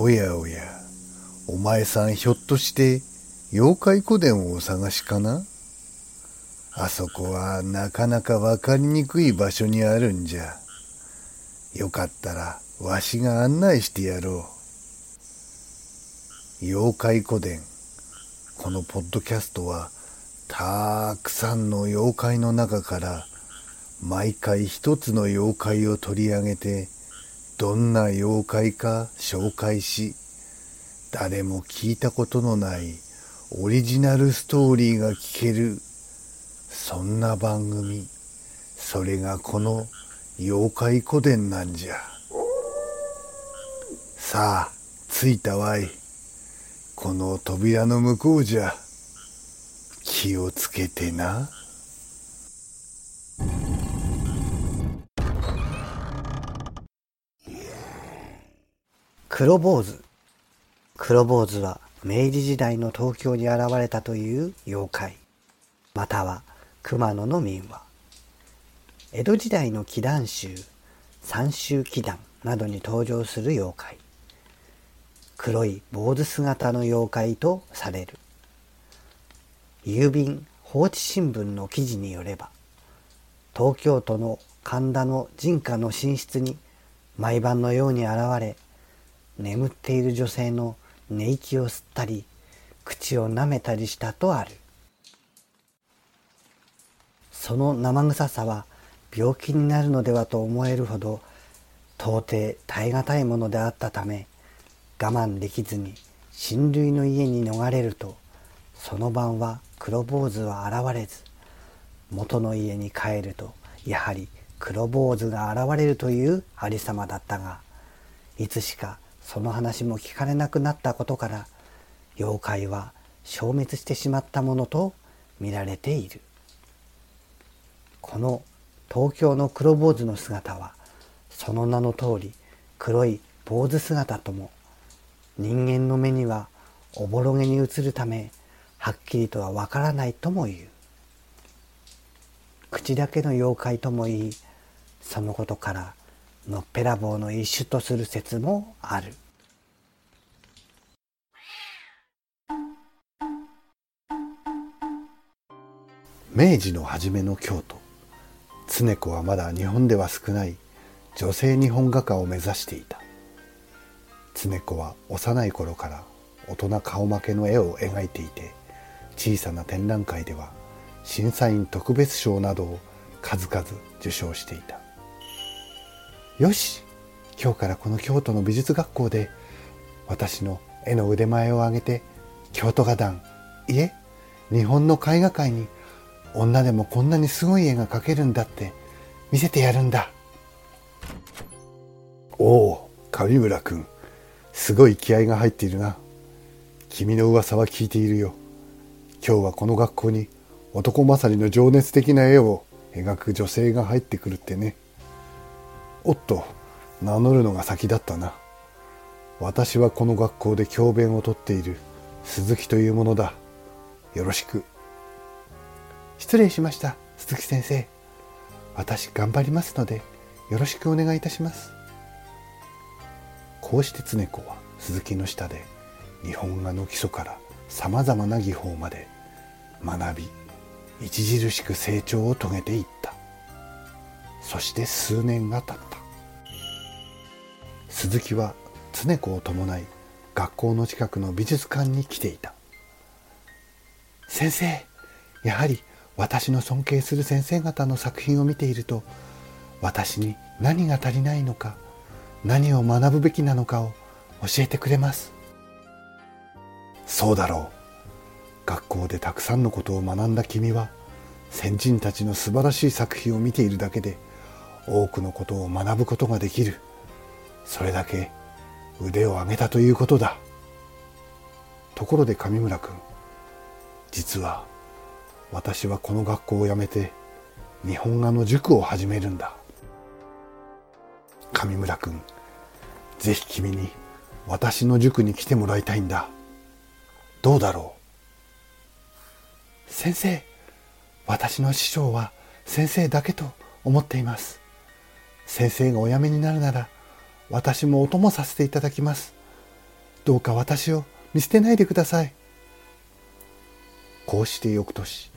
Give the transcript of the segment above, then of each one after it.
おやおや、お前さんひょっとして妖怪古典をお探しかな？あそこはなかなかわかりにくい場所にあるんじゃ。よかったらわしが案内してやろう。妖怪古典。このポッドキャストはたくさんの妖怪の中から毎回一つの妖怪を取り上げてどんな妖怪か紹介し誰も聞いたことのないオリジナルストーリーが聞けるそんな番組。それがこの妖怪古典なんじゃ。さあ着いたわい。この扉の向こうじゃ。気をつけてな。黒坊主。黒坊主は明治時代の東京に現れたという妖怪。または熊野の民話。江戸時代の祈願集三州祈願などに登場する妖怪。黒い坊主姿の妖怪とされる。郵便放置新聞の記事によれば東京都の神田の人家の寝室に毎晩のように現れ眠っている女性の寝息を吸ったり口を舐めたりしたとある。その生臭さは病気になるのではと思えるほど到底耐え難いものであったため我慢できずに親類の家に逃れるとその晩は黒坊主は現れず元の家に帰るとやはり黒坊主が現れるというありさまだったがいつしかその話も聞かれなくなったことから妖怪は消滅してしまったものと見られている。この東京の黒坊主の姿はその名の通り黒い坊主姿とも人間の目にはおぼろげに映るためはっきりとはわからないとも言う。口だけの妖怪とも言いそのことからのっぺらぼうの一種とする説もある。明治の初めの京都。常子はまだ日本では少ない女性日本画家を目指していた。常子は幼い頃から大人顔負けの絵を描いていて小さな展覧会では審査員特別賞などを数々受賞していた。よし。今日からこの京都の美術学校で私の絵の腕前を上げて京都画壇いえ日本の絵画界に女でもこんなにすごい絵が描けるんだって見せてやるんだ。おお上村君。すごい気合が入っているな。君の噂は聞いているよ。今日はこの学校に男勝りの情熱的な絵を描く女性が入ってくるってね。おっと名乗るのが先だったな。私はこの学校で教鞭をとっている鈴木というものだ。よろしく。失礼しました鈴木先生。私頑張りますのでよろしくお願いいたします。こうして常子は鈴木の下で日本画の基礎からさまざまな技法まで学び著しく成長を遂げていった。そして数年が経った。鈴木は常子を伴い学校の近くの美術館に来ていた。先生やはり私の尊敬する先生方の作品を見ていると私に何が足りないのか何を学ぶべきなのかを教えてくれます。そうだろう。学校でたくさんのことを学んだ君は先人たちの素晴らしい作品を見ているだけで多くのことを学ぶことができる。それだけ腕を上げたということだ。ところで上村君実は私はこの学校を辞めて日本画の塾を始めるんだ。上村君ぜひ君に私の塾に来てもらいたいんだ。どうだろう？先生私の師匠は先生だけと思っています。先生がお辞めになるなら私もお供させていただきます。どうか私を見捨てないでください。こうして翌年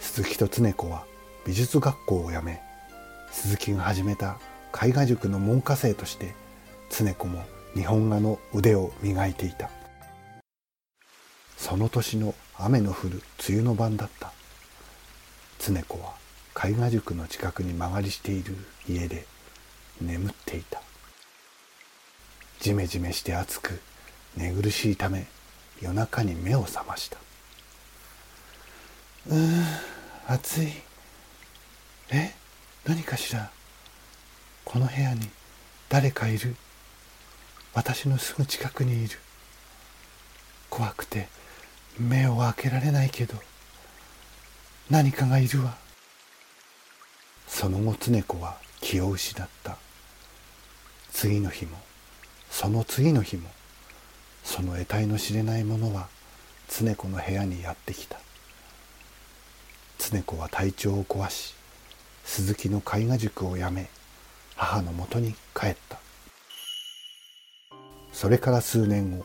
鈴木と常子は美術学校を辞め鈴木が始めた絵画塾の門下生として常子も日本画の腕を磨いていた。その年の雨の降る梅雨の晩だった。常子は絵画塾の近くに間借りしている家で眠っていた。じめじめして暑く寝苦しいため夜中に目を覚ました。うーん暑い。え？何かしら？この部屋に誰かいる。私のすぐ近くにいる。怖くて目を開けられないけど何かがいるわ。その後常子は気を失った次の日もその次の日もその得体の知れないものは常子の部屋にやってきた常子は体調を壊し鈴木の絵画塾を辞め母のもとに帰ったそれから数年後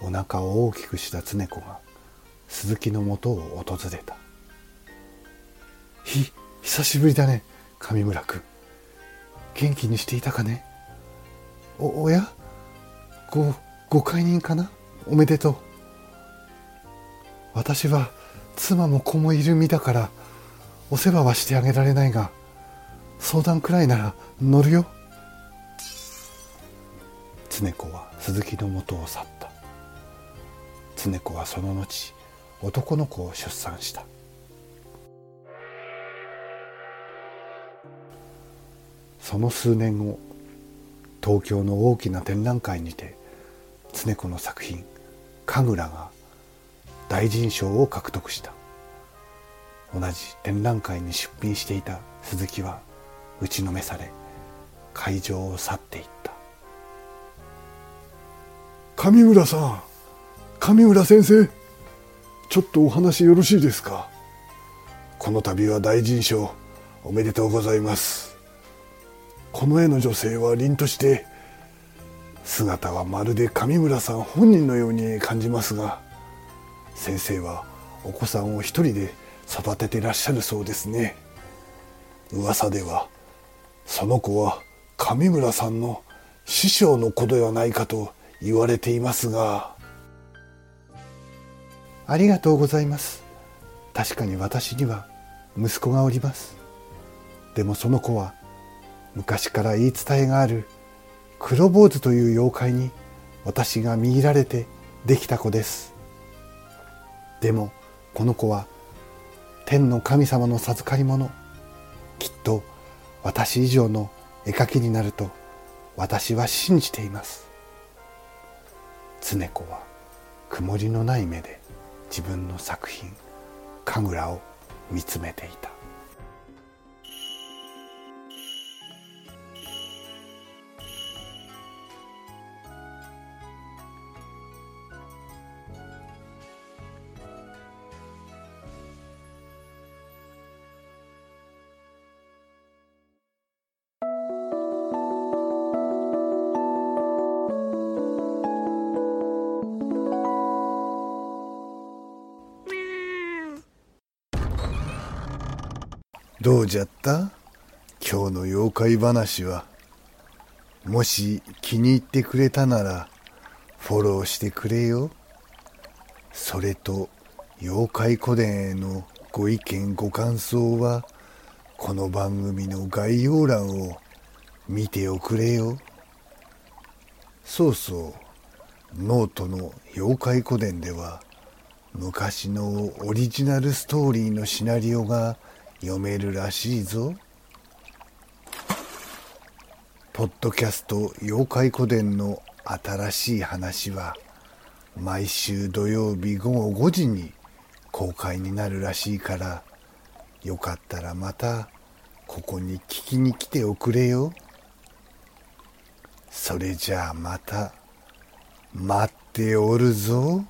お腹を大きくした常子が鈴木のもとを訪れたひっ久しぶりだね上村君。元気にしていたかね？おおや？ごご解任かな？おめでとう。私は妻も子もいる身だからお世話はしてあげられないが相談くらいなら乗るよ。常子は鈴木のもとを去った。常子はその後男の子を出産した。その数年後東京の大きな展覧会にて常子の作品「神楽」が大臣賞を獲得した。同じ展覧会に出品していた鈴木は打ちのめされ会場を去っていった。上村さん上村先生ちょっとお話よろしいですか？この度は大臣賞おめでとうございます。この絵の女性は凛として姿はまるで上村さん本人のように感じますが先生はお子さんを一人で育ててらっしゃるそうですね。噂ではその子は上村さんの師匠の子ではないかと言われていますが。ありがとうございます。確かに私には息子がおります。でもその子は昔から言い伝えがある黒坊主という妖怪に私が見入られてできた子です。でもこの子は天の神様の授かり物きっと私以上の絵描きになると私は信じています。常子は曇りのない目で自分の作品神楽を見つめていた。どうじゃった？今日の妖怪話は。もし気に入ってくれたならフォローしてくれよ。それと妖怪古典へのご意見ご感想はこの番組の概要欄を見ておくれよ。そうそう。ノートの妖怪古典では昔のオリジナルストーリーのシナリオが読めるらしいぞ。ポッドキャスト妖怪古典の新しい話は毎週土曜日午後5時に公開になるらしいからよかったらまたここに聞きに来ておくれよ。それじゃあまた待っておるぞ。